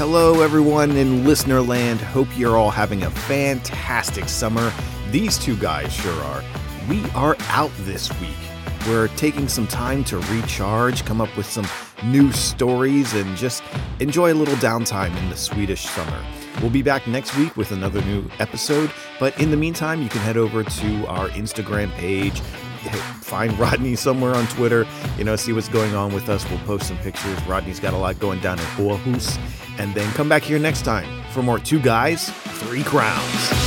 Hello, everyone in listener land. Hope you're all having a fantastic summer. These two guys sure are. We are out this week. We're taking some time to recharge, come up with some new stories, and just enjoy a little downtime in the Swedish summer. We'll be back next week with another new episode, but in the meantime, you can head over to our Instagram page, find Rodney somewhere on Twitter, you know, see what's going on with us. We'll post some pictures. Rodney's got a lot going down in Aarhus. And then come back here next time for more Two Guys, Three Crowns.